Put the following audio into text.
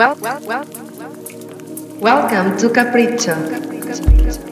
well, well, well. Welcome to Capriccio.